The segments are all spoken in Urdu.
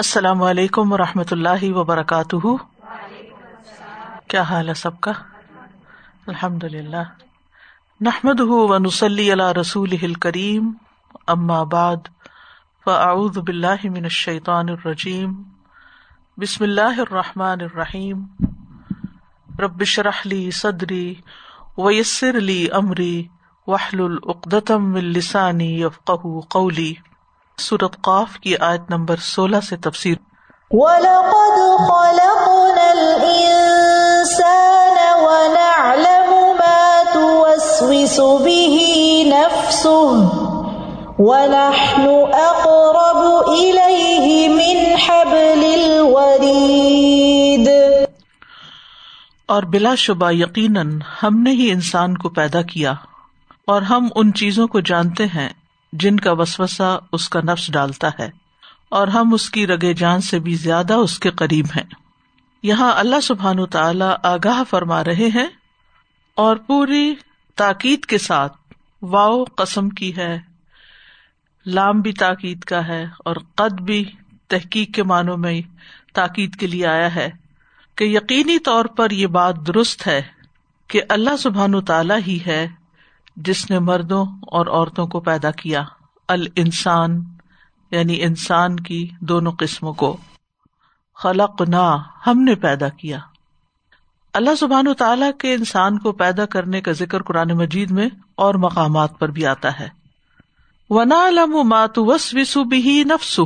السلام علیکم و رحمۃ اللہ وبرکاتہ۔ کیا حال ہے سب کا؟ الحمد للہ نحمد و نسلی اللہ رسول کریم بعد، فاعوذ باللہ من الشیطان الرجیم۔ بسم اللہ الرحمٰن الرحیم۔ ربش رحلی صدری ویسر علی عمری وحل العقدم السانی یفق قولی۔ سورت قاف کی آیت نمبر سولہ سے تفصیل وَلَقَدْ خَلَقْنَا الْإِنسَانَ وَنَعْلَمُ مَا تُوَسْوِسُ بِهِ نَفْسُهُ وَنَحْنُ أَقْرَبُ إِلَيْهِ مِنْ حَبْلِ الْوَرِيدِ۔ اور بلا شبہ یقیناً ہم نے ہی انسان کو پیدا کیا اور ہم ان چیزوں کو جانتے ہیں جن کا وسوسا اس کا نفس ڈالتا ہے اور ہم اس کی رگے جان سے بھی زیادہ اس کے قریب ہیں۔ یہاں اللہ سبحان تعالی آگاہ فرما رہے ہیں اور پوری تاکید کے ساتھ واؤ قسم کی ہے، لام بھی تاکید کا ہے اور قد بھی تحقیق کے معنوں میں تاکید کے لیے آیا ہے کہ یقینی طور پر یہ بات درست ہے کہ اللہ سبحان تعالی ہی ہے جس نے مردوں اور عورتوں کو پیدا کیا ال انسان یعنی انسان کی دونوں قسموں کو۔ خلق نہ ہم نے پیدا کیا۔ اللہ سبحان و تعالیٰ کے انسان کو پیدا کرنے کا ذکر قرآن مجید میں اور مقامات پر بھی آتا ہے۔ ونا علم مات وس وسو بھی نفس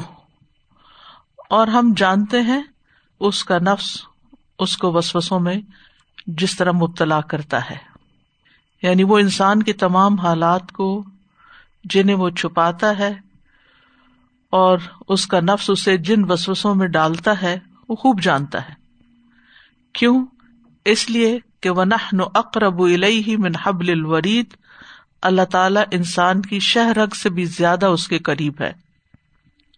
اور ہم جانتے ہیں اس کا نفس، اس کو وسوسوں میں جس طرح مبتلا کرتا ہے۔ یعنی وہ انسان کے تمام حالات کو جنہیں وہ چھپاتا ہے اور اس کا نفس اسے جن وسوسوں میں ڈالتا ہے، وہ خوب جانتا ہے۔ کیوں؟ اس لیے کہ وہ نہ اقرب الہی من حبل الورید اللہ تعالی انسان کی شہ رگ سے بھی زیادہ اس کے قریب ہے۔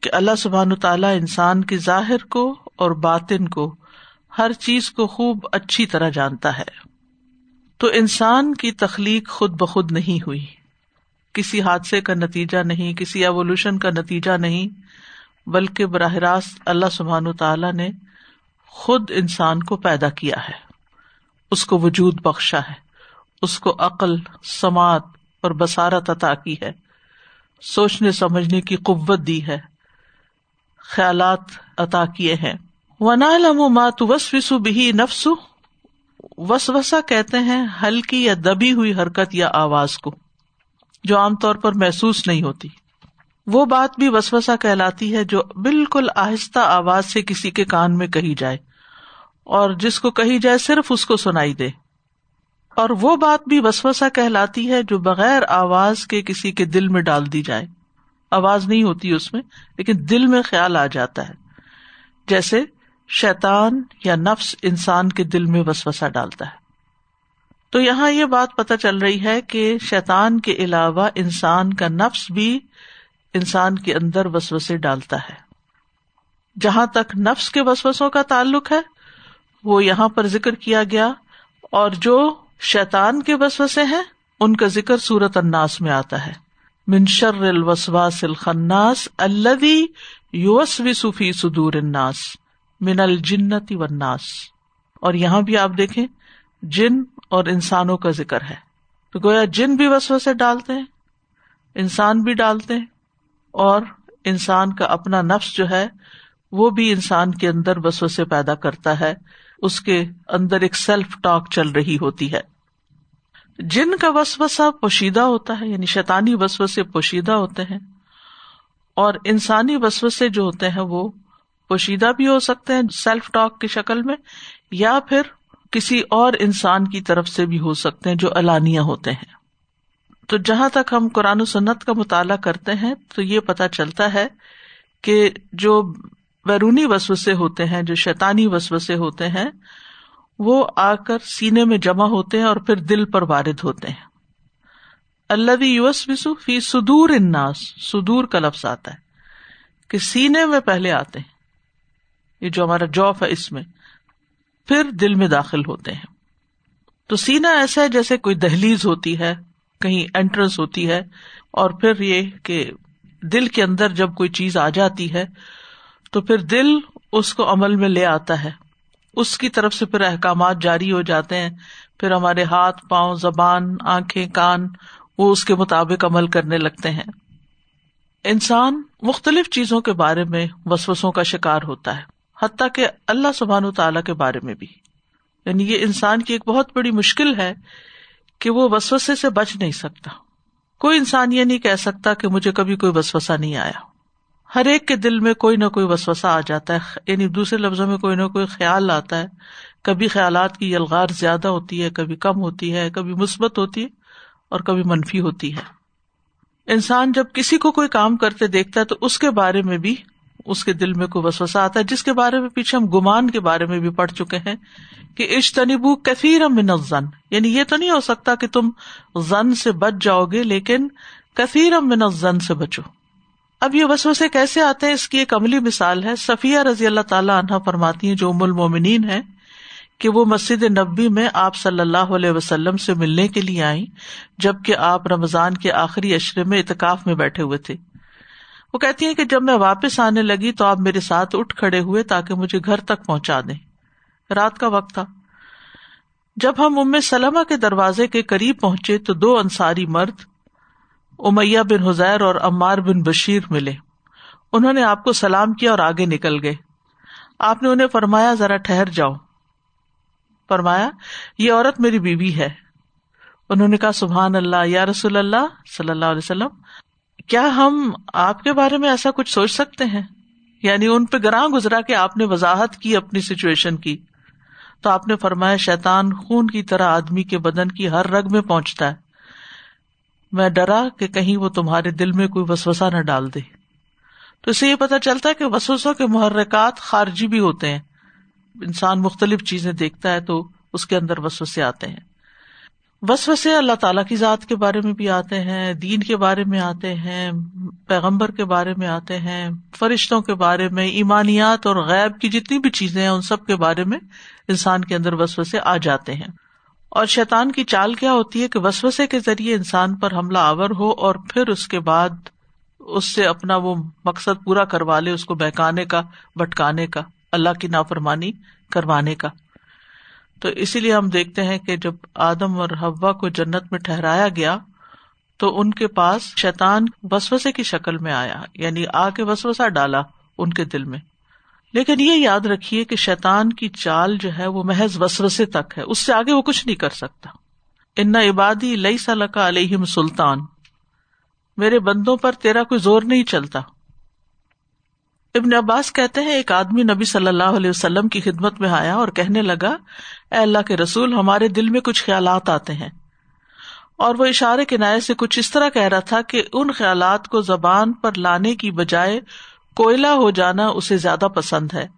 کہ اللہ سبحان تعالیٰ انسان کی ظاہر کو اور باطن کو، ہر چیز کو خوب اچھی طرح جانتا ہے۔ تو انسان کی تخلیق خود بخود نہیں ہوئی۔ کسی حادثے کا نتیجہ نہیں، کسی ایوولوشن کا نتیجہ نہیں، بلکہ براہ راست اللہ سبحان تعالی نے خود انسان کو پیدا کیا ہے۔ اس کو وجود بخشا ہے، اس کو عقل، سماعت اور بسارت عطا کی ہے۔ سوچنے، سمجھنے کی قوت دی ہے۔ خیالات عطا کیے ہیں۔ ونا لم مات وس وسو بھی نفسو وسوسا کہتے ہیں، ہلکی یا دبی ہوئی حرکت یا آواز کو، جو عام طور پر محسوس نہیں ہوتی۔ وہ بات بھی وسوسا کہلاتی ہے جو بالکل آہستہ آواز سے کسی کے کان میں کہی جائے، اور جس کو کہی جائے صرف اس کو سنائی دے۔ اور وہ بات بھی وسوسا کہلاتی ہے جو بغیر آواز کے کسی کے دل میں ڈال دی جائے۔ آواز نہیں ہوتی اس میں، لیکن دل میں خیال آ جاتا ہے۔ جیسے شیتان یا نفس انسان کے دل میں وسوسا ڈالتا ہے۔ تو یہاں یہ بات پتہ چل رہی ہے کہ شیتان کے علاوہ انسان کا نفس بھی انسان کے اندر وسوسے ڈالتا ہے۔ جہاں تک نفس کے وسوسوں کا تعلق ہے، وہ یہاں پر ذکر کیا گیا۔ اور جو شیتان کے وسوسے ہیں، ان کا ذکر سورت الناس میں آتا ہے۔ منشر الوسواس الخناس الدی یوس وسفی سدور الناس۔ من الجنتی وناس اور یہاں بھی آپ دیکھیں، جن اور انسانوں کا ذکر ہے۔ تو گویا جن بھی وسو سے ڈالتے ہیں، انسان بھی ڈالتے ہیں، اور انسان کا اپنا نفس جو ہے، وہ بھی انسان کے اندر وسو سے پیدا کرتا ہے۔ اس کے اندر ایک سیلف ٹاک چل رہی ہوتی ہے۔ جن کا وسوسا پوشیدہ ہوتا ہے یعنی شیطانی وسوسے پوشیدہ ہوتے ہیں، اور انسانی وسوسے جو ہوتے ہیں، وہ پوشیدہ بھی ہو سکتے ہیں سیلف ٹاک کی شکل میں، یا پھر کسی اور انسان کی طرف سے بھی ہو سکتے ہیں جو الانیہ ہوتے ہیں۔ تو جہاں تک ہم قرآن و سنت کا مطالعہ کرتے ہیں، تو یہ پتا چلتا ہے کہ جو بیرونی وسوسے ہوتے ہیں، جو شیطانی وسوسے ہوتے ہیں، وہ آ کر سینے میں جمع ہوتے ہیں اور پھر دل پر وارد ہوتے ہیں۔ اللہ یوس وسو فی سدور اناس سدور کا لفظ آتا ہے کہ سینے میں پہلے آتے ہیں۔ یہ جو ہمارا جاف ہے اس میں، پھر دل میں داخل ہوتے ہیں۔ تو سینا ایسا ہے جیسے کوئی دہلیز ہوتی ہے، کہیں اینٹرنس ہوتی ہے، اور پھر یہ کہ دل کے اندر جب کوئی چیز آ جاتی ہے، تو پھر دل اس کو عمل میں لے آتا ہے۔ اس کی طرف سے پھر احکامات جاری ہو جاتے ہیں۔ پھر ہمارے ہاتھ، پاؤں، زبان، آنکھیں، کان، وہ اس کے مطابق عمل کرنے لگتے ہیں۔ انسان مختلف چیزوں کے بارے میں وسوسوں کا شکار ہوتا ہے۔ حتیٰ کہ اللہ سبحان تعالی کے بارے میں بھی۔ یعنی یہ انسان کی ایک بہت بڑی مشکل ہے کہ وہ وسوسے سے بچ نہیں سکتا۔ کوئی انسان یہ نہیں کہہ سکتا کہ مجھے کبھی کوئی وسوسا نہیں آیا۔ ہر ایک کے دل میں کوئی نہ کوئی وسوسا آ جاتا ہے یعنی دوسرے لفظوں میں کوئی نہ کوئی خیال آتا ہے۔ کبھی خیالات کی یلغار زیادہ ہوتی ہے، کبھی کم ہوتی ہے، کبھی مثبت ہوتی ہے اور کبھی منفی ہوتی ہے۔ انسان جب کسی کو کوئی کام کرتے دیکھتا ہے تو اس کے بارے میں بھی اس کے دل میں کوئی وسوسا آتا ہے، جس کے بارے میں پیچھے ہم گمان کے بارے میں بھی پڑھ چکے ہیں کہ اشتنبو کثیر من الزن یعنی یہ تو نہیں ہو سکتا کہ تم زن سے بچ جاؤ گے، لیکن کثیر من الزن سے بچو۔ اب یہ وسوسے کیسے آتے ہیں؟ اس کی ایک عملی مثال ہے۔ صفیہ رضی اللہ تعالیٰ عنہ فرماتی ہیں، جو ام المومنین ہے کہ وہ مسجد نبی میں آپ صلی اللہ علیہ وسلم سے ملنے کے لیے آئی جبکہ آپ رمضان کے آخری اشرے میں اتکاف میں بیٹھے ہوئے تھے۔ وہ کہتی ہیں کہ جب میں واپس آنے لگی تو آپ میرے ساتھ اٹھ کھڑے ہوئے تاکہ مجھے گھر تک پہنچا دیں۔ رات کا وقت تھا۔ جب ہم ام سلمہ کے دروازے کے قریب پہنچے تو دو انصاری مرد، امیہ بن حزیر اور عمار بن بشیر ملے۔ انہوں نے آپ کو سلام کیا اور آگے نکل گئے۔ آپ نے انہیں فرمایا، ذرا ٹھہر جاؤ۔ فرمایا، یہ عورت میری بیوی ہے۔ انہوں نے کہا، سبحان اللہ، یا رسول اللہ، صلی اللہ علیہ وسلم کیا ہم آپ کے بارے میں ایسا کچھ سوچ سکتے ہیں؟ یعنی ان پہ گراں گزرا کہ آپ نے وضاحت کی اپنی سچویشن کی۔ تو آپ نے فرمایا شیتان خون کی طرح آدمی کے بدن کی ہر رگ میں پہنچتا ہے۔ میں ڈرا کہ کہیں وہ تمہارے دل میں کوئی وسوسا نہ ڈال دے۔ تو اسے یہ پتا چلتا ہے کہ وسوسوں کے محرکات خارجی بھی ہوتے ہیں۔ انسان مختلف چیزیں دیکھتا ہے تو اس کے اندر وسوسے آتے ہیں۔ وسوسے اللہ تعالیٰ کی ذات کے بارے میں بھی آتے ہیں، دین کے بارے میں آتے ہیں، پیغمبر کے بارے میں آتے ہیں، فرشتوں کے بارے میں، ایمانیات اور غیب کی جتنی بھی چیزیں ہیں، ان سب کے بارے میں انسان کے اندر وسوسے آ جاتے ہیں۔ اور شیطان کی چال کیا ہوتی ہے کہ وسوسے کے ذریعے انسان پر حملہ آور ہو اور پھر اس کے بعد اس سے اپنا وہ مقصد پورا کروا لے، اس کو بہکانے کا بٹکانے کا، اللہ کی نافرمانی کروانے کا۔ تو اسی لیے ہم دیکھتے ہیں کہ جب آدم اور ہوا کو جنت میں ٹھہرایا گیا، تو ان کے پاس شیتان وسوسے کی شکل میں آیا یعنی آ کے وسوسا ڈالا ان کے دل میں۔ لیکن یہ یاد رکھیے کہ شیتان کی چال جو ہے وہ محض وسوسے تک ہے، اس سے آگے وہ کچھ نہیں کر سکتا۔ ان عبادی لئی سلکا علیہم سلطان، میرے بندوں پر تیرا کوئی زور نہیں چلتا۔ ابن عباس کہتے ہیں، ایک آدمی نبی صلی اللہ علیہ وسلم کی خدمت میں آیا اور کہنے لگا اے اللہ کے رسول، ہمارے دل میں کچھ خیالات آتے ہیں۔ اور وہ اشارے کے سے کچھ اس طرح کہہ رہا تھا کہ ان خیالات کو زبان پر لانے کی بجائے کوئلہ ہو جانا اسے زیادہ پسند ہے۔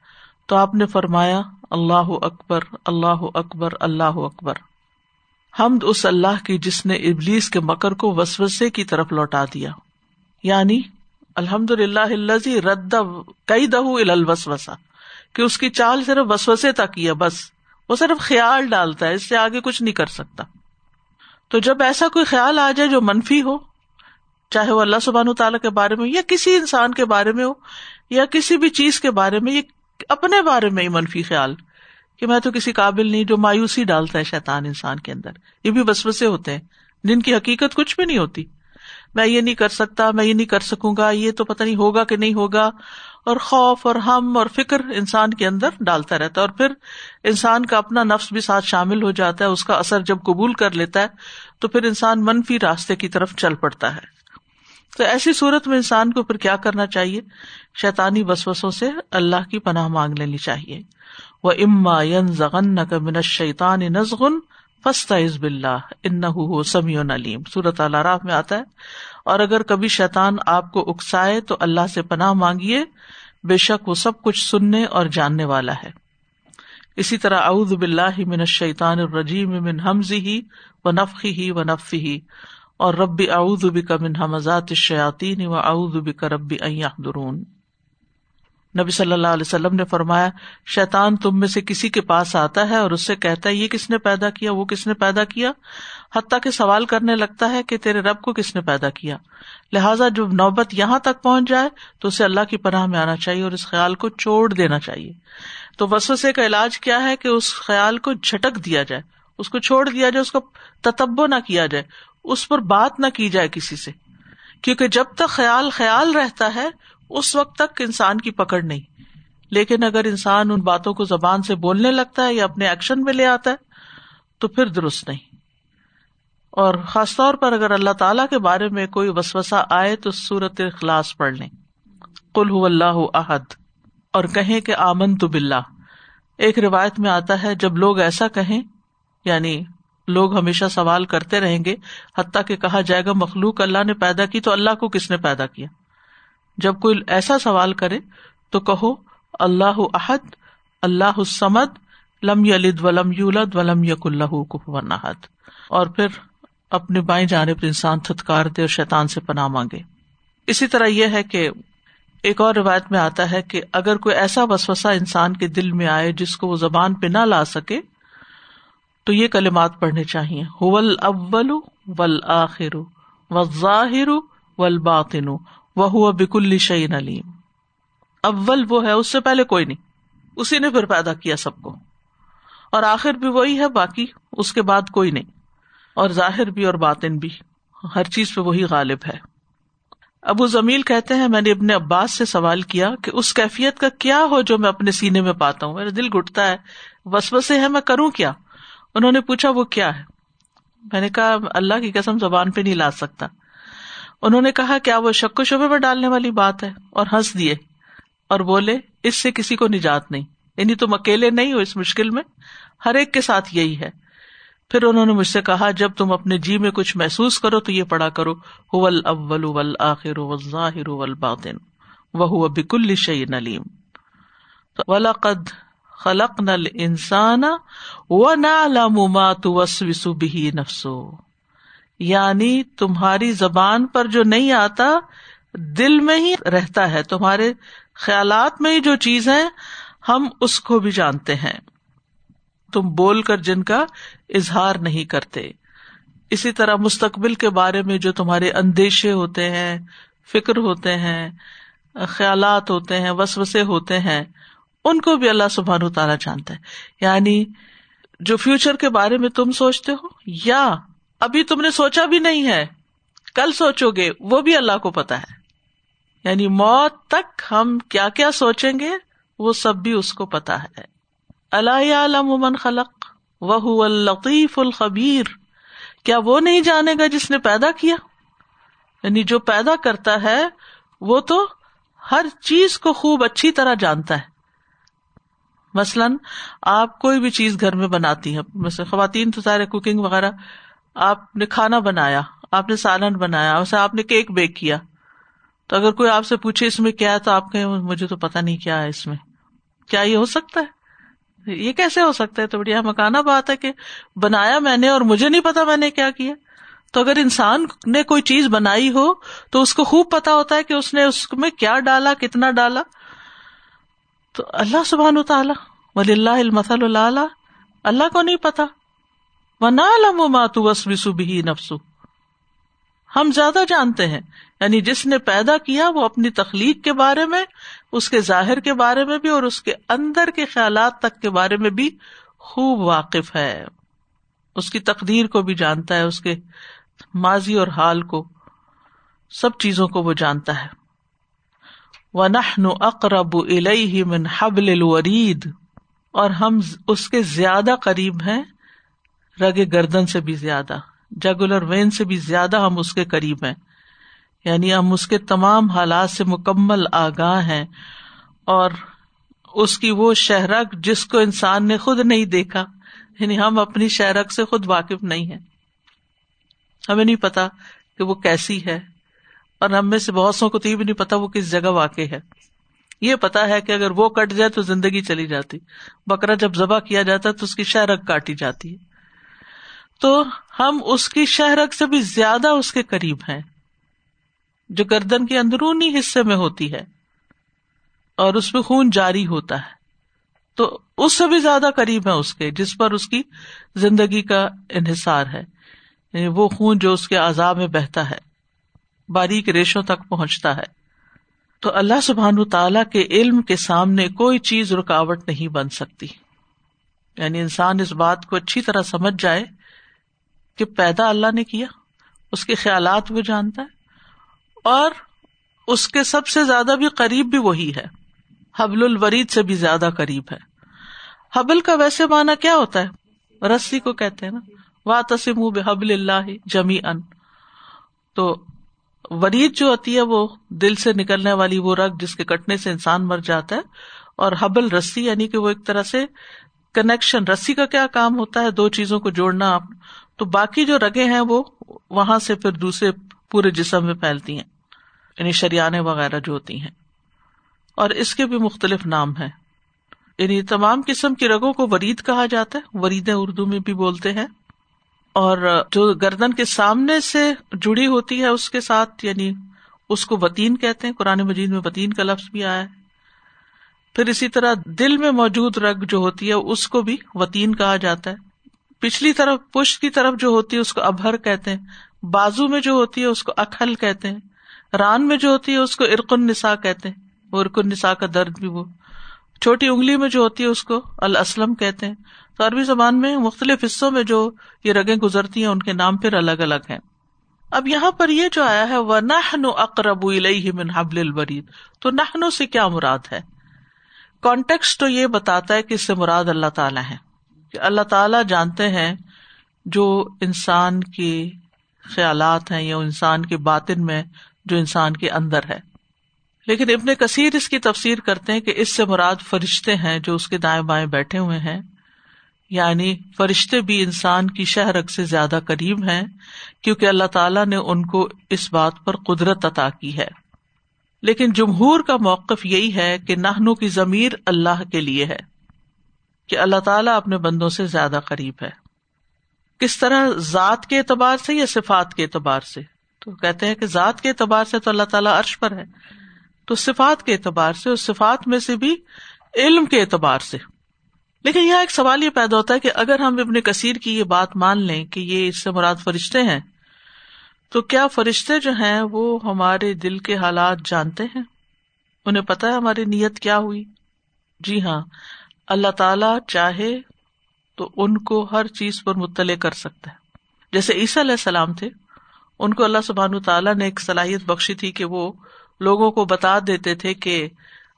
تو آپ نے فرمایا، اللہ اکبر اللہ اکبر اللہ اکبر۔ حمد اس اللہ کی جس نے ابلیس کے مکر کو وسوسے کی طرف لوٹا دیا۔ یعنی الحمد للہ رد کئی دہ الوسوسا کہ اس کی چال صرف وسوسے تک ہی ہے، بس۔ وہ صرف خیال ڈالتا ہے، اس سے آگے کچھ نہیں کر سکتا۔ تو جب ایسا کوئی خیال آ جائے جو منفی ہو، چاہے وہ اللہ سبحان تعالیٰ کے بارے میں یا کسی انسان کے بارے میں ہو یا کسی بھی چیز کے بارے میں یا اپنے بارے میں ہی منفی خیال کہ میں تو کسی قابل نہیں جو مایوسی ڈالتا ہے شیطان انسان کے اندر۔ یہ بھی بسوسے ہوتے ہیں۔ جن کی حقیقت کچھ بھی نہیں ہوتی۔ میں یہ نہیں کر سکتا، میں یہ نہیں کر سکوں گا، یہ تو پتا نہیں ہوگا کہ نہیں ہوگا۔ اور خوف اور ہم اور فکر انسان کے اندر ڈالتا رہتا ہے اور پھر انسان کا اپنا نفس بھی ساتھ شامل ہو جاتا ہے، اس کا اثر جب قبول کر لیتا ہے، تو پھر انسان منفی راستے کی طرف چل پڑتا ہے۔ تو ایسی صورت میں انسان کو پھر کیا کرنا چاہیے؟ شیطانی وسوسوں سے اللہ کی پناہ مانگ لینی چاہیے۔ وہ اما ین زغن کا من شیطان نزغن فستا عزب اللہ ان سمیع علیم صورت اللہ میں آتا ہے۔ اور اگر کبھی شیطان آپ کو اکسائے تو اللہ سے پناہ مانگیے، بے شک وہ سب کچھ سننے اور جاننے والا ہے۔ اسی طرح اعوذ باللہ من الشیطان الرجیم من حمزی ہی و نفقی ہی و نفی ہی اور ربی اعوذ بک من حمزات الشیاطین و اعوذ بک ربی ان یحضرون۔ نبی صلی اللہ علیہ وسلم نے فرمایا، شیطان تم میں سے کسی کے پاس آتا ہے اور اس سے کہتا ہے، یہ کس نے پیدا کیا؟ وہ کس نے پیدا کیا؟ حتیٰ کہ سوال کرنے لگتا ہے کہ تیرے رب کو کس نے پیدا کیا؟ لہٰذا جب نوبت یہاں تک پہنچ جائے تو اسے اللہ کی پناہ میں آنا چاہیے اور اس خیال کو چھوڑ دینا چاہیے۔ تو وسوسے کا علاج کیا ہے کہ اس خیال کو جھٹک دیا جائے، اس کو چھوڑ دیا جائے، اس کو تتبو نہ کیا جائے، اس پر بات نہ کی جائے کسی سے۔ کیونکہ جب تک خیال خیال رہتا ہے، اس وقت تک انسان کی پکڑ نہیں۔ لیکن اگر انسان ان باتوں کو زبان سے بولنے لگتا ہے یا اپنے ایکشن میں لے آتا ہے، تو پھر درست نہیں۔ اور خاص طور پر اگر اللہ تعالی کے بارے میں کوئی وسوسا آئے تو سورت اخلاص پڑھ لیں۔ کل اللہ عہد اور کہیں کہ آمن تو بلّہ ایک روایت میں آتا ہے، جب لوگ ایسا کہیں یعنی لوگ ہمیشہ سوال کرتے رہیں گے، حتیٰ کہ کہا جائے گا، مخلوق اللہ نے پیدا کی تو اللہ کو کس نے پیدا کیا؟ جب کوئی ایسا سوال کرے تو کہو، اللہ عہد اللہ سمد لم یلد ولم یولد ولم یق اللہ کفون احد۔ اور پھر اپنے بائیں جانب انسان تھتکار دے اور شیطان سے پناہ مانگے۔ اسی طرح یہ ہے کہ ایک اور روایت میں آتا ہے کہ اگر کوئی ایسا وسوسا انسان کے دل میں آئے جس کو وہ زبان پہ نہ لا سکے، تو یہ کلمات پڑھنے چاہیے۔ ول اول ول آخر و ظاہر ول باطن وہ بک الشعین علیم۔ اول وہ ہے، اس سے پہلے کوئی نہیں، اسی نے پھر پیدا کیا سب کو۔ اور آخر بھی وہی ہے، باقی اس کے بعد کوئی نہیں۔ اور ظاہر بھی اور باطن بھی۔ ہر چیز پہ وہی غالب ہے۔ ابو زمیل کہتے ہیں، میں نے اپنے عباس سے سوال کیا کہ اس کیفیت کا کیا ہو جو میں اپنے سینے میں پاتا ہوں؟ میرا دل گٹتا ہے۔ وسوسے ہے میں کروں کیا؟ انہوں نے پوچھا، وہ کیا ہے؟ میں نے کہا، اللہ کی قسم زبان پہ نہیں لا سکتا۔ انہوں نے کہا، کیا وہ شک و شبے میں ڈالنے والی بات ہے؟ اور ہنس دیے۔ اور بولے، اس سے کسی کو نجات نہیں۔ یعنی تم اکیلے نہیں ہو اس مشکل میں۔ ہر ایک کے ساتھ یہی ہے۔ پھر انہوں نے مجھ سے کہا، جب تم اپنے جی میں کچھ محسوس کرو تو یہ پڑھا کرو اول اول آخر ظاہر باطن وہ بکل شعین علیم۔ ولاقد خلق نل انسان و نالمات وسوسو نفسو یعنی تمہاری زبان پر جو نہیں آتا، دل میں ہی رہتا ہے۔ تمہارے خیالات میں ہی جو چیز ہے ہم اس کو بھی جانتے ہیں۔ تم بول کر جن کا اظہار نہیں کرتے۔ اسی طرح مستقبل کے بارے میں جو تمہارے اندیشے ہوتے ہیں، فکر ہوتے ہیں، خیالات ہوتے ہیں، وسوسے ہوتے ہیں، ان کو بھی اللہ سبحان و تعالیٰ جانتا ہے۔ یعنی جو فیوچر کے بارے میں تم سوچتے ہو، یا ابھی تم نے سوچا بھی نہیں ہے، کل سوچو گے، وہ بھی اللہ کو پتا ہے۔ یعنی موت تک ہم کیا کیا سوچیں گے، وہ سب بھی اس کو پتا ہے۔ اللہ من خلق وہ الطیف الخبیر۔ کیا وہ نہیں جانے گا جس نے پیدا کیا؟ یعنی جو پیدا کرتا ہے، وہ تو ہر چیز کو خوب اچھی طرح جانتا ہے۔ مثلاً آپ کوئی بھی چیز گھر میں بناتی ہیں خواتین تو سارے کوکنگ وغیرہ، آپ نے کھانا بنایا، آپ نے سالن بنایا، اسے آپ نے کیک بیک کیا۔ تو اگر کوئی آپ سے پوچھے اس میں کیا ہے، تو آپ کہیں، مجھے تو پتا نہیں کیا ہے اس میں۔ کیا یہ ہو سکتا ہے؟ یہ کیسے ہو سکتا ہے؟ تو بڑھیا مکانا بات ہے کہ بنایا میں نے اور مجھے نہیں پتا میں نے کیا کیا۔ تو اگر انسان نے کوئی چیز بنائی ہو تو اس کو خوب پتا ہوتا ہے کہ اس نے اس میں کیا ڈالا، کتنا ڈالا۔ تو اللہ سبحان و تعالیٰ ولی اللہ المسل اللہ اللہ کو نہیں پتا۔ وہ نہ لم ماتو وس بھی نفسو ہم زیادہ جانتے ہیں۔ یعنی جس نے پیدا کیا وہ اپنی تخلیق کے بارے میں، اس کے ظاہر کے بارے میں بھی اور اس کے اندر کے خیالات تک کے بارے میں بھی خوب واقف ہے۔ اس کی تقدیر کو بھی جانتا ہے، اس کے ماضی اور حال کو، سب چیزوں کو وہ جانتا ہے۔ وہ نہ اقرب من حبل الورید اور ہم اس کے زیادہ قریب ہیں، رگ گردن سے بھی زیادہ جگولر وین سے بھی زیادہ ہم اس کے قریب ہیں۔ یعنی ہم اس کے تمام حالات سے مکمل آگاہ ہیں اور اس کی وہ شہرک جس کو انسان نے خود نہیں دیکھا یعنی ہم اپنی شہرک سے خود واقف نہیں ہے ہمیں نہیں پتا کہ وہ کیسی ہے، اور ہم میں سے بہت سو کو تو یہ بھی نہیں پتا وہ کس جگہ واقع ہے۔ یہ پتا ہے کہ اگر وہ کٹ جائے تو زندگی چلی جاتی۔ بکرا جب ذبح کیا جاتا ہے تو اس کی شہرک کاٹی جاتی۔ ہے تو ہم اس کی شہرک سے بھی زیادہ اس کے قریب ہیں۔ جو گردن کے اندرونی حصے میں ہوتی ہے اور اس میں خون جاری ہوتا ہے تو اس سے بھی زیادہ قریب ہے اس کے، جس پر اس کی زندگی کا انحصار ہے یعنی وہ خون جو اس کے عذاب میں بہتا ہے، باریک ریشوں تک پہنچتا ہے۔ تو اللہ سبحان تعالی کے علم کے سامنے کوئی چیز رکاوٹ نہیں بن سکتی۔ یعنی انسان اس بات کو اچھی طرح سمجھ جائے کہ پیدا اللہ نے کیا، اس کے خیالات وہ جانتا ہے۔ اور اس کے سب سے زیادہ بھی قریب بھی وہی ہے۔ حبل الورید سے بھی زیادہ قریب ہے۔ حبل کا ویسے مانا کیا ہوتا ہے؟ رسی کو کہتے ہیں نا۔ وا تسم حبل اللہ جمی ان تو ورید جو ہوتی ہے وہ دل سے نکلنے والی وہ رگ جس کے کٹنے سے انسان مر جاتا ہے۔ اور حبل رسی یعنی کہ وہ ایک طرح سے کنیکشن رسی کا کیا کام ہوتا ہے؟ دو چیزوں کو جوڑنا۔ تو باقی جو رگے ہیں وہ وہاں سے پھر دوسرے پورے جسم میں پھیلتی ہیں یعنی شریانے وغیرہ جو ہوتی ہیں۔ اور اس کے بھی مختلف نام ہیں۔ یعنی تمام قسم کی رگوں کو ورید کہا جاتا ہے ورید اردو میں بھی بولتے ہیں۔ اور جو گردن کے سامنے سے جڑی ہوتی ہے، اس کے ساتھ یعنی اس کو وطین کہتے ہیں۔ قرآن مجید میں وطین کا لفظ بھی آیا ہے۔ پھر اسی طرح دل میں موجود رگ جو ہوتی ہے، اس کو بھی وطین کہا جاتا ہے۔ پچھلی طرف پشت کی طرف جو ہوتی ہے، اس کو ابہر کہتے ہیں۔ بازو میں جو ہوتی ہے اس کو اکھل کہتے ہیں، ران میں جو ہوتی ہے اس کو ارکن نسا کہتے ہیں، وہ ارکن نسا کا درد بھی وہ۔ چھوٹی انگلی میں جو ہوتی ہے اس کو الاسلم کہتے ہیں۔ تو عربی زبان میں مختلف حصوں میں جو یہ رگیں گزرتی ہیں، ان کے نام پھر الگ الگ ہیں۔ اب یہاں پر یہ جو آیا ہے وہ نہ اقرب من حبل الورید تو نہنو سے کیا مراد ہے؟ کانٹیکس تو یہ بتاتا ہے کہ اس سے مراد اللہ تعالیٰ ہے کہ اللہ تعالیٰ جانتے ہیں جو انسان کے خیالات ہیں یا انسان کے باطن میں جو انسان کے اندر ہے۔ لیکن ابن کثیر اس کی تفسیر کرتے ہیں کہ اس سے مراد فرشتے ہیں جو اس کے دائیں بائیں بیٹھے ہوئے ہیں۔ یعنی فرشتے بھی انسان کی شہ رگ سے زیادہ قریب ہیں، کیونکہ اللہ تعالیٰ نے ان کو اس بات پر قدرت عطا کی ہے۔ لیکن جمہور کا موقف یہی ہے کہ نہنو کی ضمیر اللہ کے لیے ہے، کہ اللہ تعالیٰ اپنے بندوں سے زیادہ قریب ہے۔ کس طرح ذات کے اعتبار سے یا صفات کے اعتبار سے؟ تو کہتے ہیں کہ ذات کے اعتبار سے تو اللہ تعالیٰ عرش پر ہے۔ تو صفات کے اعتبار سے اور صفات میں سے بھی علم کے اعتبار سے۔ لیکن یہاں ایک سوال یہ پیدا ہوتا ہے کہ اگر ہم ابن کثیر کی یہ بات مان لیں کہ یہ اس سے مراد فرشتے ہیں، تو کیا فرشتے جو ہیں وہ ہمارے دل کے حالات جانتے ہیں؟ انہیں پتا ہے ہماری نیت کیا ہوئی؟ جی ہاں اللہ تعالی چاہے تو ان کو ہر چیز پر مطلع کر سکتا ہے۔ جیسے عیسیٰ علیہ السلام تھے، ان کو اللہ سبحان تعالیٰ نے ایک صلاحیت بخشی تھی کہ وہ لوگوں کو بتا دیتے تھے کہ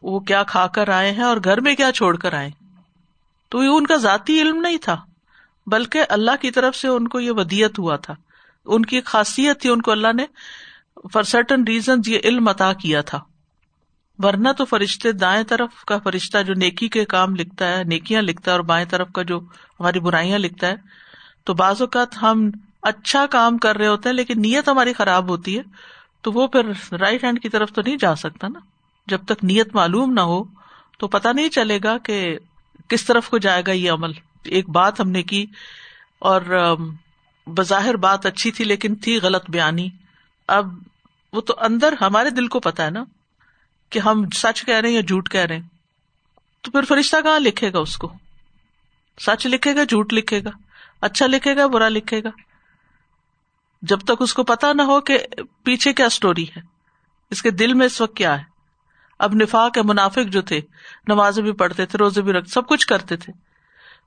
وہ کیا کھا کر آئے ہیں اور گھر میں کیا چھوڑ کر آئے تو یہ ان کا ذاتی علم نہیں تھا، بلکہ اللہ کی طرف سے ان کو یہ ودیت ہوا تھا۔ ان کی ایک خاصیت تھی، ان کو اللہ نے فار سرٹن ریزن یہ علم عطا کیا تھا۔ ورنہ تو فرشتے دائیں طرف کا فرشتہ جو نیکی کے کام لکھتا ہے، نیکیاں لکھتا ہے اور بائیں طرف کا جو ہماری برائیاں لکھتا ہے، تو بعض اوقات ہم اچھا کام کر رہے ہوتے ہیں لیکن نیت ہماری خراب ہوتی ہے، تو وہ پھر رائٹ ہینڈ کی طرف تو نہیں جا سکتا نا۔ جب تک نیت معلوم نہ ہو، تو پتا نہیں چلے گا کہ کس طرف کو جائے گا یہ عمل۔ ایک بات ہم نے کی اور بظاہر بات اچھی تھی لیکن تھی غلط بیانی۔ اب وہ تو اندر ہمارے دل کو پتا ہے نا۔ کہ ہم سچ کہہ رہے ہیں یا جھوٹ کہہ رہے ہیں؟ تو پھر فرشتہ کہاں لکھے گا اس کو؟ سچ لکھے گا، جھوٹ لکھے گا؟ اچھا لکھے گا، برا لکھے گا؟ جب تک اس کو پتا نہ ہو کہ پیچھے کیا اسٹوری ہے۔ اس کے دل میں اس وقت کیا ہے؟ اب نفاق کے منافق جو تھے نمازیں بھی پڑھتے تھے، روزے بھی رکھ سب کچھ کرتے تھے۔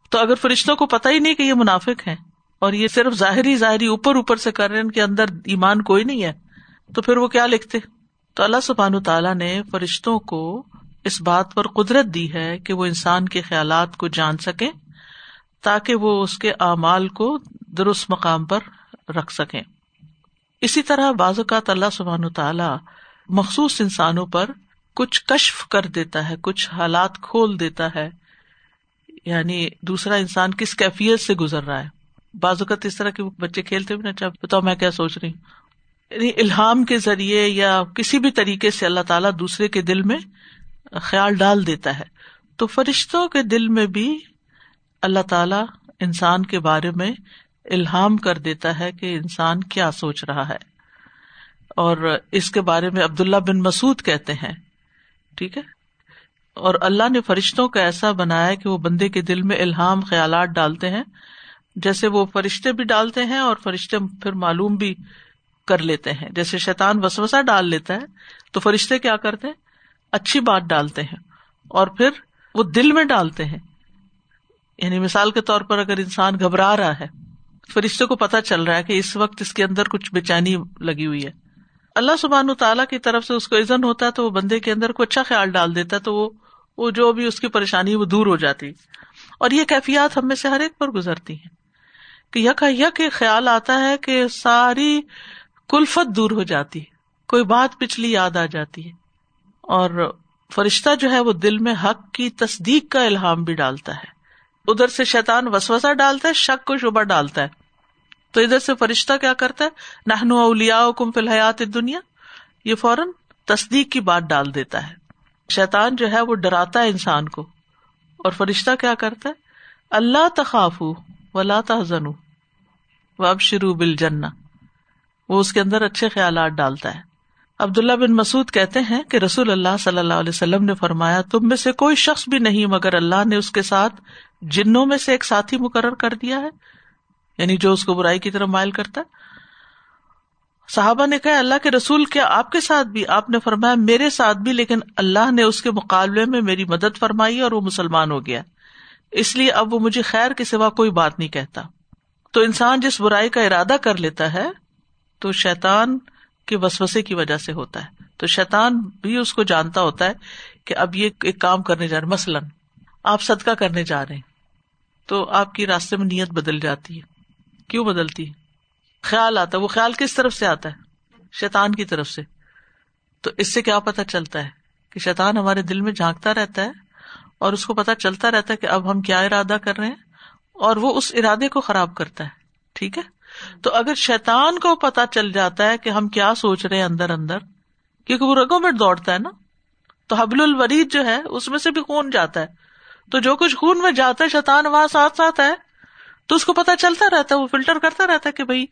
تو اگر فرشتوں کو پتا ہی نہیں کہ یہ منافق ہے اور یہ صرف ظاہری ظاہری اوپر اوپر سے کر رہے ہیں، ان کے اندر ایمان کوئی نہیں ہے، تو پھر وہ کیا لکھتے؟ تو اللہ سبحان تعالیٰ نے فرشتوں کو اس بات پر قدرت دی ہے کہ وہ انسان کے خیالات کو جان سکے تاکہ وہ اس کے اعمال کو درست مقام پر رکھ سکیں۔ اسی طرح بعض اوقات اللہ سبحان تعالیٰ مخصوص انسانوں پر کچھ کشف کر دیتا ہے، کچھ حالات کھول دیتا ہے۔ یعنی دوسرا انسان کس کیفیت سے گزر رہا ہے۔ بعض اوقات اس طرح کے بچے کھیلتے بھی نا اچھا بتاؤ میں کیا سوچ رہی ہوں۔ یعنی الحام کے ذریعے یا کسی بھی طریقے سے اللہ تعالیٰ دوسرے کے دل میں خیال ڈال دیتا ہے۔ تو فرشتوں کے دل میں بھی اللہ تعالیٰ انسان کے بارے میں الحام کر دیتا ہے کہ انسان کیا سوچ رہا ہے۔ اور اس کے بارے میں عبداللہ بن مسعد کہتے ہیں، ٹھیک ہے؟ اور اللہ نے فرشتوں کو ایسا بنایا کہ وہ بندے کے دل میں الہام، خیالات ڈالتے ہیں۔ جیسے وہ فرشتے بھی ڈالتے ہیں اور فرشتے پھر معلوم بھی کر لیتے ہیں۔ جیسے شیطان وسوسا ڈال لیتا ہے، تو فرشتے کیا کرتے ہیں؟ اچھی بات ڈالتے ہیں اور پھر وہ دل میں ڈالتے ہیں۔ یعنی مثال کے طور پر اگر انسان گھبرا رہا ہے، فرشتے کو پتا چل رہا ہے کہ اس وقت اس کے اندر کچھ بے چینی لگی ہوئی ہے۔ اللہ سبحان تعالیٰ کی طرف سے اس کو عزن ہوتا ہے تو وہ بندے کے اندر کو اچھا خیال ڈال دیتا ہے، تو وہ وہ جو بھی اس کی پریشانی وہ دور ہو جاتی اور یہ کیفیات ہم میں سے ہر ایک پر گزرتی ہیں۔ کہ یکا یک خیال آتا ہے کہ ساری کلفت دور ہو جاتی ہے۔ کوئی بات پچھلی یاد آ جاتی ہے۔ اور فرشتہ جو ہے وہ دل میں حق کی تصدیق کا الحام بھی ڈالتا ہے۔ ادھر سے شیطان وسوسا ڈالتا ہے، شک کو شبہ ڈالتا ہے۔ تو ادھر سے فرشتہ کیا کرتا ہے؟ نہنو اولیا کم فی الحیات دنیا یہ فوراً تصدیق کی بات ڈال دیتا ہے۔ شیطان جو ہے وہ ڈراتا ہے انسان کو۔ اور فرشتہ کیا کرتا ہے؟ اللہ تخاف ولا تحزن و اب شروع بل جنا وہ اس کے اندر اچھے خیالات ڈالتا ہے۔ عبداللہ بن مسعد کہتے ہیں کہ رسول اللہ صلی اللہ علیہ وسلم نے فرمایا، تم میں سے کوئی شخص بھی نہیں، مگر اللہ نے اس کے ساتھ جنوں میں سے ایک ساتھی مقرر کر دیا ہے۔ یعنی جو اس کو برائی کی طرف مائل کرتا ہے۔ صحابہ نے کہا، اللہ کے رسول کیا آپ کے ساتھ بھی؟ آپ نے فرمایا، میرے ساتھ بھی، لیکن اللہ نے اس کے مقابلے میں میری مدد فرمائی اور وہ مسلمان ہو گیا۔ اس لیے اب وہ مجھے خیر کے سوا کوئی بات نہیں کہتا۔ تو انسان جس برائی کا ارادہ کر لیتا ہے تو شیتان کے وسوسے کی وجہ سے ہوتا ہے۔ تو شیتان بھی اس کو جانتا ہوتا ہے کہ اب یہ ایک کام کرنے جا رہے مثلاً آپ صدقہ کرنے جا رہے ہیں تو آپ کی راستے میں نیت بدل جاتی ہے۔ کیوں بدلتی ہے؟ خیال آتا ہے۔ وہ خیال کس طرف سے آتا ہے؟ شیتان کی طرف سے۔ تو اس سے کیا پتا چلتا ہے کہ شیتان ہمارے دل میں جھانکتا رہتا ہے اور اس کو پتا چلتا رہتا ہے کہ اب ہم کیا ارادہ کر رہے ہیں اور وہ اس ارادے کو خراب کرتا ہے۔ ٹھیک ہے؟ تو اگر شیتان کو پتا چل جاتا ہے کہ ہم کیا سوچ رہے ہیں اندر اندر، کیونکہ وہ رگوں میں دوڑتا ہے نا، تو حبل الورید جو ہے، اس میں سے بھی خون جاتا ہے۔ تو جو کچھ خون میں جاتا ہے شیتان وہاں ساتھ ساتھ ہے۔ تو اس کو پتا چلتا رہتا ہے، وہ فلٹر کرتا رہتا ہے کہ بھائی،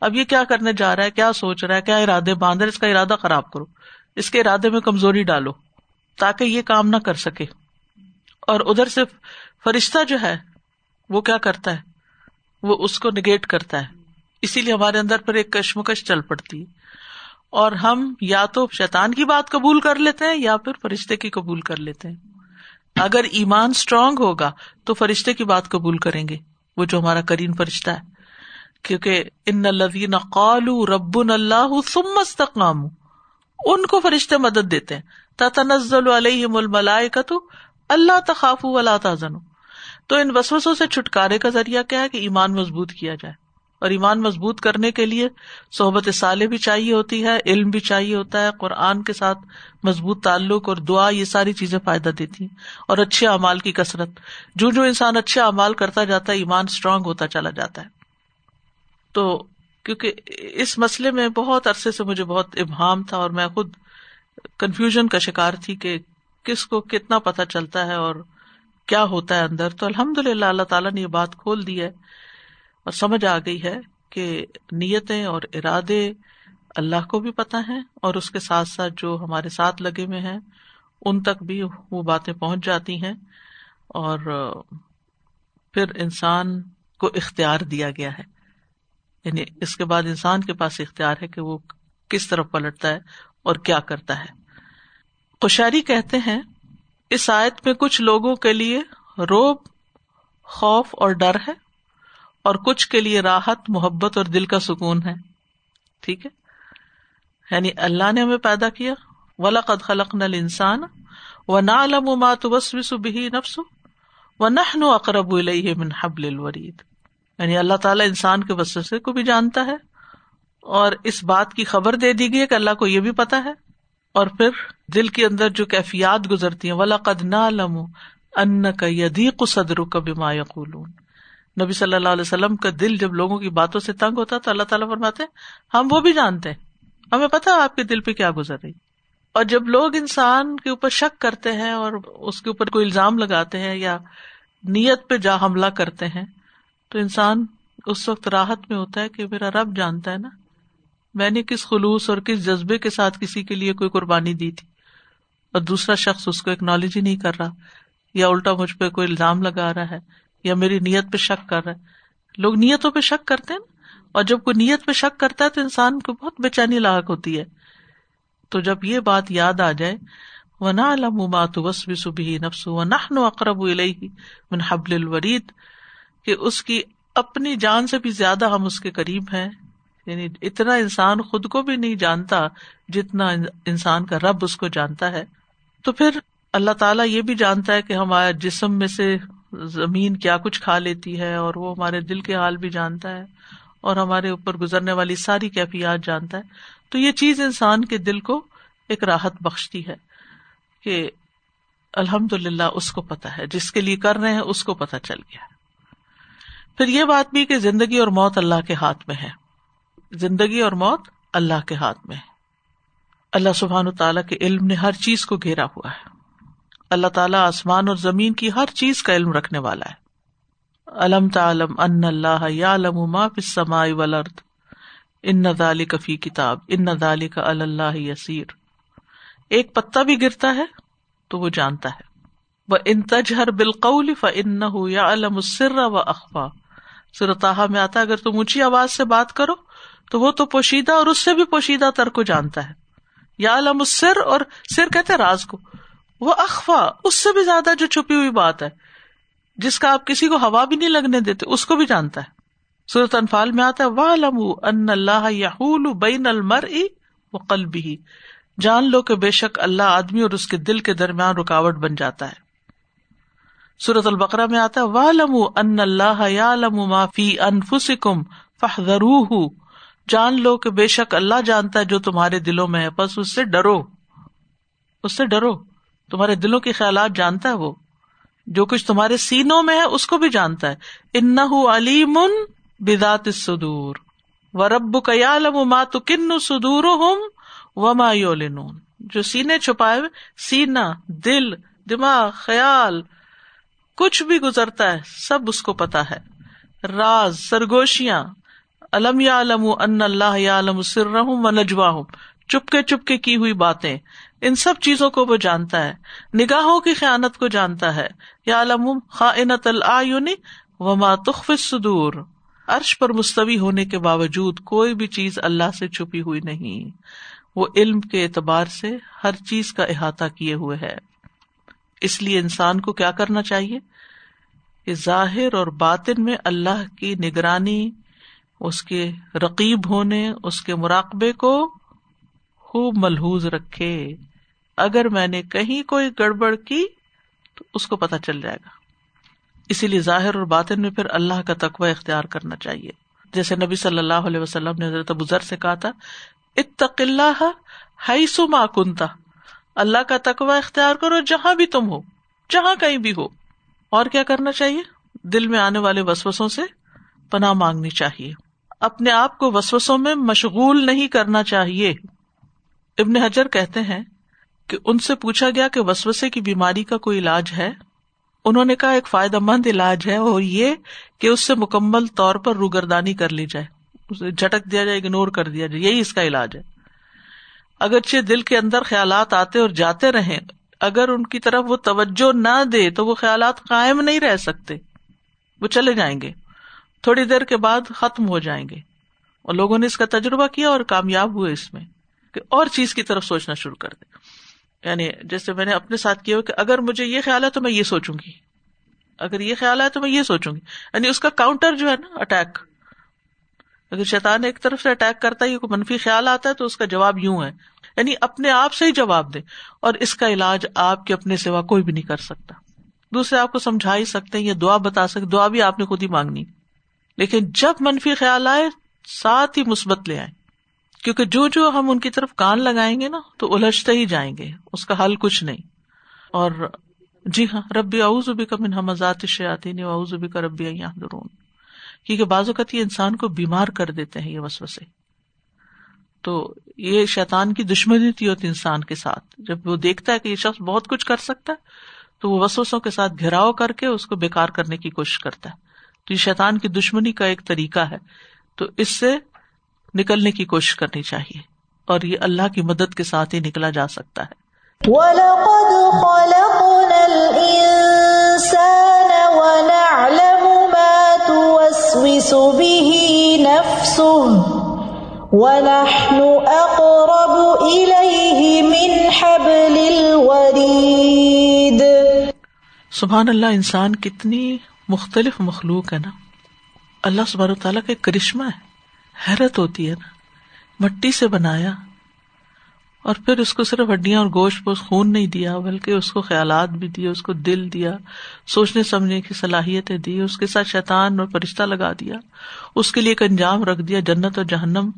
اب یہ کیا کرنے جا رہا ہے، کیا سوچ رہا ہے، کیا ارادے باندھ اس کا ارادہ خراب کرو۔ اس کے ارادے میں کمزوری ڈالو، تاکہ یہ کام نہ کر سکے۔ اور ادھر سے فرشتہ جو ہے، وہ کیا کرتا ہے؟ وہ اس کو نگیٹ کرتا ہے۔ اسی لیے ہمارے اندر پھر ایک کشمکش چل پڑتی۔ ہے اور ہم یا تو شیطان کی بات قبول کر لیتے ہیں یا پھر فرشتے کی قبول کر لیتے ہیں۔ اگر ایمان اسٹرانگ ہوگا تو فرشتے کی بات قبول کریں گے، وہ جو ہمارا کرین فرشتہ ہے۔ کیونکہ ان الذین قالوا ربنا اللہ ثم استقاموا، ان کو فرشتے مدد دیتے ہیں۔ تتنزل علیہم الملائکۃ، اللہ تخافوا ولا تحزنوا۔ تو ان وسوسوں سے چھٹکارے کا ذریعہ کیا ہے کہ ایمان مضبوط کیا جائے۔ اور ایمان مضبوط کرنے کے لیے صحبت سالے بھی چاہیے ہوتی ہے، علم بھی چاہیے ہوتا ہے، قرآن کے ساتھ مضبوط تعلق اور دعا یہ ساری چیزیں فائدہ دیتی ہیں۔ اور اچھے اعمال کی کثرت۔ جو جو انسان اچھے اعمال کرتا جاتا ہے، ایمان اسٹرانگ ہوتا چلا جاتا ہے۔ تو کیونکہ اس مسئلے میں بہت عرصے سے مجھے بہت ابہام تھا اور میں خود کنفیوژن کا شکار تھی کہ کس کو کتنا پتا چلتا ہے اور کیا ہوتا ہے اندر۔ تو الحمد للہ اللہ تعالیٰ نے یہ بات کھول دی ہے اور سمجھ آ گئی ہے کہ نیتیں اور ارادے اللہ کو بھی پتا ہے اور اس کے ساتھ ساتھ جو ہمارے ساتھ لگے ہوئے ہیں، ان تک بھی وہ باتیں پہنچ جاتی ہیں اور پھر انسان کو اختیار دیا گیا ہے۔ یعنی اس کے بعد انسان کے پاس اختیار ہے کہ وہ کس طرف پلٹتا ہے اور کیا کرتا ہے۔ کشاری کہتے ہیں، اس آیت میں کچھ لوگوں کے لیے روب، خوف اور ڈر ہے۔ اور کچھ کے لیے راحت، محبت اور دل کا سکون ہے۔ ٹھیک ہے؟ یعنی اللہ نے ہمیں پیدا کیا۔ ولا قد خلق نل انسان و نہ علم و مات وسوس بھی نفس و نہ اقرب من حبل الورید یعنی اللہ تعالیٰ انسان کے وسوسے کو بھی جانتا ہے اور اس بات کی خبر دے دی گئی کہ اللہ کو یہ بھی پتا ہے۔ اور پھر دل کے اندر جو کیفیات گزرتی ہیں ولا قد نہ علم ان کا یدیق صدر کا بیما یقولون نبی صلی اللہ علیہ وسلم کا دل جب لوگوں کی باتوں سے تنگ ہوتا تو اللہ تعالیٰ فرماتے ہم وہ بھی جانتے ہیں۔ ہمیں پتا آپ کے دل پہ کیا گزر رہی۔ اور جب لوگ انسان کے اوپر شک کرتے ہیں اور اس کے اوپر کوئی الزام لگاتے ہیں یا نیت پہ جا حملہ کرتے ہیں، تو انسان اس وقت راحت میں ہوتا ہے کہ میرا رب جانتا ہے نا، میں نے کس خلوص اور کس جذبے کے ساتھ کسی کے لیے کوئی قربانی دی تھی۔ اور دوسرا شخص اس کو اکنالج ہی نہیں کر رہا، یا الٹا مجھ پہ کوئی الزام لگا رہا ہے۔ یا میری نیت پہ شک کر رہا ہے۔ لوگ نیتوں پہ شک کرتے ہیں اور جب کوئی نیت پہ شک کرتا ہے تو انسان کو بہت بے چینی لاحق ہوتی ہے۔ تو جب یہ بات یاد آ جائے وہ نہ علامات نفس و اقرب من حبل الورید کہ اس کی اپنی جان سے بھی زیادہ ہم اس کے قریب ہیں۔ یعنی اتنا انسان خود کو بھی نہیں جانتا جتنا انسان کا رب اس کو جانتا ہے۔ تو پھر اللہ تعالیٰ یہ بھی جانتا ہے کہ ہمارے جسم میں سے زمین کیا کچھ کھا لیتی ہے اور وہ ہمارے دل کے حال بھی جانتا ہے اور ہمارے اوپر گزرنے والی ساری کیفیات جانتا ہے۔ تو یہ چیز انسان کے دل کو ایک راحت بخشتی ہے کہ الحمد للہ اس کو پتا ہے، جس کے لیے کر رہے ہیں اس کو پتا چل گیا پھر یہ بات بھی کہ زندگی اور موت اللہ کے ہاتھ میں ہے۔ زندگی اور موت اللہ کے ہاتھ میں ہے۔ اللہ سبحان تعالیٰ کے علم نے ہر چیز کو گھیرا ہوا ہے۔ اللہ تعالیٰ آسمان اور زمین کی ہر چیز کا علم رکھنے والا ہے۔ علم تعلم ان اللہ یا ولرد ان ندالی کفی کتاب۔ ان ندالی کا اللہ یسیر۔ ایک پتا بھی گرتا ہے تو وہ جانتا ہے۔ وہ ان تجہر بالقول فن یا علم السر و اخوا میں آتا اگر تم اونچی آواز سے بات کرو، تو وہ تو پوشیدہ اور اس سے بھی پوشیدہ تر کو جانتا ہے۔ یا علم السر اور سر کہتے راز کو۔ وہ اخوا اس سے بھی زیادہ جو چھپی ہوئی بات ہے۔ جس کا آپ کسی کو ہوا بھی نہیں لگنے دیتے، اس کو بھی جانتا ہے۔ سورت انفال میں آتا ہے وہ لم ان اللہ بین المر و قلبی جان لو کہ بے شک اللہ آدمی اور اس کے دل کے درمیان رکاوٹ بن جاتا ہے۔ سورت البقرا میں آتا ہے وہ لم ان اللہ یا لم فی انفسکم فحذروہ جان لو کہ بے شک اللہ جانتا ہے جو تمہارے دلوں میں ہے، بس اس سے ڈرو۔ اس سے ڈرو۔ تمہارے دلوں کے خیالات جانتا ہے وہ۔ جو کچھ تمہارے سینوں میں ہے، اس کو بھی جانتا ہے۔ ان علیم بدات سدور و رب ما تو کن سدور ہوں و ما جو سینے چھپائے سینا دل، دماغ، خیال، کچھ بھی گزرتا ہے، سب اس کو پتا ہے۔ راز، سرگوشیاں۔ الم یا علم ان اللہ یا علم سر و نجوا ہوں چپکے چپکے کی ہوئی باتیں۔ ان سب چیزوں کو وہ جانتا ہے۔ نگاہوں کی خیانت کو جانتا ہے۔ یا خائنت وما تخف الصدور۔ عرش پر مستوی ہونے کے باوجود کوئی بھی چیز اللہ سے چھپی ہوئی نہیں۔ وہ علم کے اعتبار سے ہر چیز کا احاطہ کیے ہوئے ہے۔ اس لیے انسان کو کیا کرنا چاہیے؟ کہ ظاہر اور باطن میں اللہ کی نگرانی، اس کے رقیب ہونے، اس کے مراقبے کو خوب ملحوظ رکھے۔ اگر میں نے کہیں کوئی گڑبڑ کی، تو اس کو پتا چل جائے گا۔ اسی لیے ظاہر اور باطن میں پھر اللہ کا تقوی اختیار کرنا چاہیے۔ جیسے نبی صلی اللہ علیہ وسلم نے حضرت بزر سے کہا تھا، اتق اللہ ما کنتا اللہ کا تقوی اختیار کرو جہاں بھی تم ہو، جہاں کہیں بھی ہو۔ اور کیا کرنا چاہیے؟ دل میں آنے والے وسوسوں سے پناہ مانگنی چاہیے۔ اپنے آپ کو وسوسوں میں مشغول نہیں کرنا چاہیے۔ ابن حجر کہتے ہیں کہ ان سے پوچھا گیا کہ وسوسے کی بیماری کا کوئی علاج ہے؟ انہوں نے کہا، ایک فائدہ مند علاج ہے وہ یہ کہ اس سے مکمل طور پر روگردانی کر لی جائے۔ اسے جھٹک دیا جائے اگنور کر دیا جائے۔ یہی اس کا علاج ہے۔ اگرچہ دل کے اندر خیالات آتے اور جاتے رہے اگر ان کی طرف وہ توجہ نہ دے تو وہ خیالات قائم نہیں رہ سکتے۔ وہ چلے جائیں گے۔ تھوڑی دیر کے بعد ختم ہو جائیں گے۔ اور لوگوں نے اس کا تجربہ کیا اور کامیاب ہوئے اس میں کہ اور چیز کی طرف سوچنا شروع کر دے یعنی جیسے میں نے اپنے ساتھ کیا کہ اگر مجھے یہ خیال ہے تو میں یہ سوچوں گی۔ اگر یہ خیال ہے تو میں یہ سوچوں گی۔ یعنی اس کا کاؤنٹر جو ہے نا اٹیک اگر شیطان ایک طرف سے اٹیک کرتا ہے کوئی منفی خیال آتا ہے تو اس کا جواب یوں ہے۔ یعنی اپنے آپ سے ہی جواب دے۔ اور اس کا علاج آپ کے اپنے سوا کوئی بھی نہیں کر سکتا۔ دوسرے آپ کو سمجھا ہی سکتے ہیں یا دعا بتا سکتے دعا بھی آپ نے خود ہی مانگنی۔ لیکن جب منفی خیال آئے، ساتھ ہی مثبت لے آئے۔ کیونکہ جو جو ہم ان کی طرف کان لگائیں گے نا تو الجھتے ہی جائیں گے، اس کا حل کچھ نہیں۔ اور جی ہاں ربی اوزبی کا من حمزات شیاتی نہیں اوزبی کا ربی درون کیونکہ بعض اوقات یہ انسان کو بیمار کر دیتے ہیں یہ وسوسے۔ تو یہ شیطان کی دشمنی تھی ہوتی انسان کے ساتھ۔ جب وہ دیکھتا ہے کہ یہ شخص بہت کچھ کر سکتا ہے، تو وہ وسوسوں کے ساتھ گھیراؤ کر کے اس کو بےکار کرنے کی کوشش کرتا ہے۔ تو یہ شیطان کی دشمنی کا ایک طریقہ ہے۔ تو اس سے نکلنے کی کوشش کرنی چاہیے اور یہ اللہ کی مدد کے ساتھ ہی نکلا جا سکتا ہے۔ وَلَقَدْ خَلَقْنَا الْإِنسَانَ وَنَعْلَمُ مَا تُوَسْوِسُ بِهِ نَفْسُهُ وَنَحْنُ أَقْرَبُ إِلَيْهِ مِنْ حَبْلِ الْوَرِيدِ۔ سبحان اللہ انسان کتنی مختلف مخلوق ہے نا۔ اللہ سبحانہ تعالیٰ کا ایک کرشمہ ہے۔ حیرت ہوتی ہے نا۔ مٹی سے بنایا اور پھر اس کو صرف ہڈیاں اور گوشت پوش خون نہیں دیا، بلکہ اس کو خیالات بھی دیے، اس کو دل دیا، سوچنے سمجھنے کی صلاحیتیں دی، اس کے ساتھ شیطان اور فرشتہ لگا دیا۔ اس کے لیے ایک انجام رکھ دیا، جنت اور جہنم۔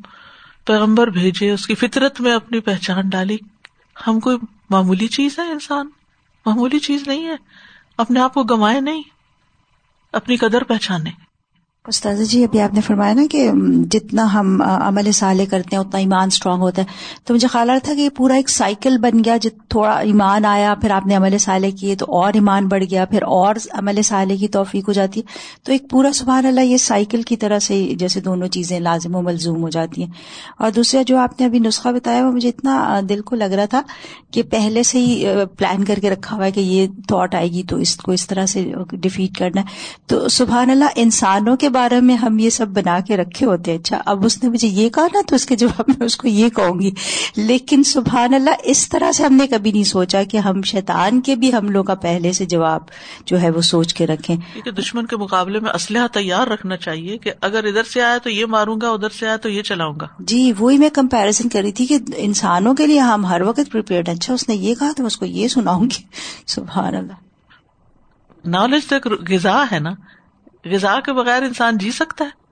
پیغمبر بھیجے، اس کی فطرت میں اپنی پہچان ڈالی۔ ہم کوئی معمولی چیز ہے انسان؟ معمولی چیز نہیں ہے۔ اپنے آپ کو گنوائے نہیں، اپنی قدر پہچانے۔ استاذ جی ابھی آپ نے فرمایا نا کہ جتنا ہم عمل سالے کرتے ہیں، اتنا ایمان اسٹرانگ ہوتا ہے۔ تو مجھے خیال رہا تھا کہ یہ پورا ایک سائیکل بن گیا، جت تھوڑا ایمان آیا، پھر آپ نے عمل سالے کیے تو اور ایمان بڑھ گیا، پھر اور عمل سالے کی توفیق ہو جاتی ہے۔ تو ایک پورا سبحان اللہ، یہ سائیکل کی طرح سے جیسے دونوں چیزیں لازم و ملزوم ہو جاتی ہیں۔ اور دوسرا جو آپ نے ابھی نسخہ بتایا، وہ مجھے اتنا دل کو لگ رہا تھا کہ پہلے سے ہی پلان کر کے رکھا ہوا ہے کہ یہ تھاٹ آئے گی تو اس کو اس طرح سے ڈیفیٹ کرنا ہے۔ تو سبحان اللہ، انسانوں کے بارے میں ہم یہ سب بنا کے رکھے ہوتے ہیں۔ اچھا اب اس نے مجھے یہ کہا نا تو اس کے جواب میں اس کو یہ کہوں گی۔ لیکن سبحان اللہ اس طرح سے ہم نے کبھی نہیں سوچا کہ ہم شیطان کے بھی ہم لوگ کا پہلے سے جواب جو ہے وہ سوچ کے رکھیں۔ دشمن کے مقابلے میں اسلحہ تیار رکھنا چاہیے کہ اگر ادھر سے آیا تو یہ ماروں گا ادھر سے آیا تو یہ چلاؤں گا۔ جی وہی میں کمپیرزن کر رہی تھی کہ انسانوں کے لیے ہم ہر وقت پریپیئرڈ اچھا اس نے یہ کہا تو اس کو یہ سناؤں گی۔ سبحان اللہ۔ نالج تو غذا ہے نا۔ غذا کے بغیر انسان جی سکتا ہے۔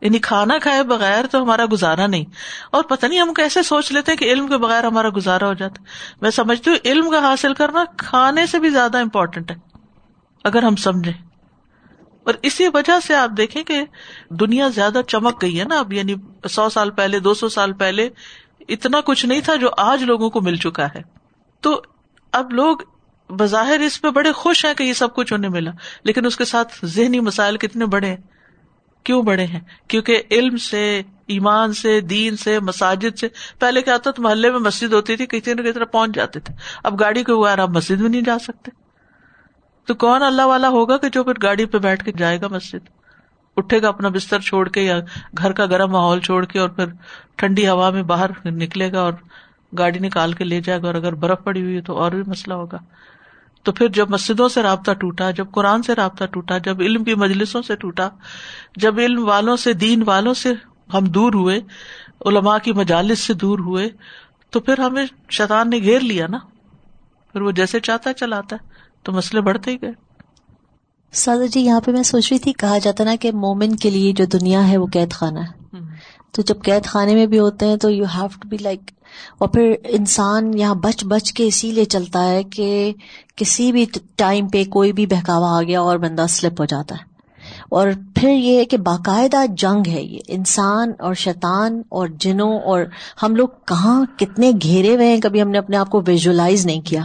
یعنی کھانا کھائے بغیر تو ہمارا گزارا نہیں۔ اور پتہ نہیں ہم کیسے سوچ لیتے کہ علم کے بغیر ہمارا گزارا ہو جاتا۔ میں سمجھتی ہوں علم کا حاصل کرنا کھانے سے بھی زیادہ امپورٹینٹ ہے۔ اگر ہم سمجھے اور اسی وجہ سے آپ دیکھیں کہ دنیا زیادہ چمک گئی ہے نا اب۔ یعنی سو سال پہلے، دو سو سال پہلے اتنا کچھ نہیں تھا جو آج لوگوں کو مل چکا ہے۔ تو اب لوگ بظاہر اس پہ بڑے خوش ہیں کہ یہ سب کچھ انہیں ملا، لیکن اس کے ساتھ ذہنی مسائل کتنے بڑے ہیں؟ کیوں بڑے ہیں؟ کیونکہ علم سے، ایمان سے، دین سے، مساجد سے، پہلے کیا ہوتا محلے میں مسجد ہوتی تھی، کسی نہ کسی طرح پہنچ جاتے تھے۔ اب گاڑی کے بغیر آپ مسجد میں نہیں جا سکتے۔ تو کون اللہ والا ہوگا کہ جو پھر گاڑی پہ بیٹھ کے جائے گا مسجد؟ اٹھے گا اپنا بستر چھوڑ کے یا گھر کا گرم ماحول چھوڑ کے اور پھر ٹھنڈی ہوا میں باہر نکلے گا اور گاڑی نکال کے لے جائے گا اور اگر برف پڑی ہوئی ہے تو اور بھی مسئلہ ہوگا۔ تو پھر جب مسجدوں سے رابطہ ٹوٹا جب قرآن سے رابطہ ٹوٹا جب علم کی مجلسوں سے ٹوٹا جب علم والوں سے دین والوں سے ہم دور ہوئے علماء کی مجالس سے دور ہوئے تو پھر ہمیں شیطان نے گھیر لیا نا۔ پھر وہ جیسے چاہتا ہے چلاتا ہے تو مسئلے بڑھتے ہی گئے۔ سادہ جی یہاں پہ میں سوچ رہی تھی کہا جاتا نا کہ مومن کے لیے جو دنیا ہے وہ قید خانہ ہے۔ تو جب قید خانے میں بھی ہوتے ہیں تو you have to be like اور پھر انسان یہاں بچ بچ کے اسی لیے چلتا ہے کہ کسی بھی ٹائم پہ کوئی بھی بہکاوا آ گیا اور بندہ سلپ ہو جاتا ہے۔ اور پھر یہ ہے کہ باقاعدہ جنگ ہے یہ۔ انسان اور شیطان اور جنوں اور ہم لوگ کہاں کتنے گھیرے ہوئے ہیں کبھی ہم نے اپنے آپ کو ویژلائز نہیں کیا۔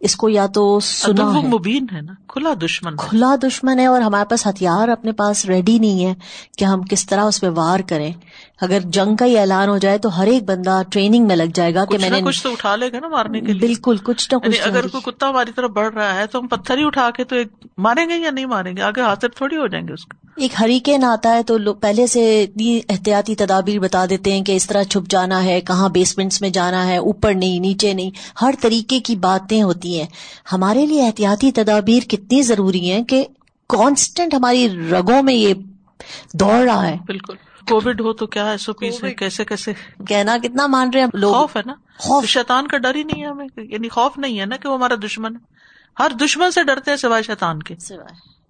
اس کو یا تو سنا ہے۔ مبین ہے نا کھلا دشمن کھلا دشمن ہے اور ہمارے پاس ہتھیار اپنے پاس ریڈی نہیں ہے کہ ہم کس طرح اس پہ وار کریں۔ اگر جنگ کا ہی اعلان ہو جائے تو ہر ایک بندہ ٹریننگ میں لگ جائے گا کہ میں نے کچھ تو اٹھا لے گا نا مارنے کے لیے۔ بالکل کچھ نہ یعنی کچھ اگر کوئی کتا ہماری طرف بڑھ رہا ہے تو ہم پتھر ہی اٹھا کے تو ایک ماریں گے یا نہیں ماریں گے؟ آگے حاضر تھوڑی ہو جائیں گے اس کا ایک ہریکین آتا ہے تو لوگ پہلے سے احتیاطی تدابیر بتا دیتے ہیں کہ اس طرح چھپ جانا ہے کہاں بیسمنٹس میں جانا ہے اوپر نہیں نیچے نہیں۔ ہر طریقے کی باتیں ہوتی ہیں۔ ہمارے لیے احتیاطی تدابیر کتنی ضروری ہیں کہ کانسٹنٹ ہماری رگوں میں یہ دوڑ رہا ہے۔ بالکل۔ کووڈ ہو تو کیا ایس او پی سے کیسے کیسے؟ کہنا کتنا مان رہے ہیں لوگ۔ خوف ہے نا؟ خوف۔ شیطان کا ڈر ہی نہیں ہے ہمیں یعنی خوف نہیں ہے نا کہ وہ ہمارا دشمن ہے۔ ہر دشمن سے ڈرتے ہیں سوائے شیطان کے۔ سوائے۔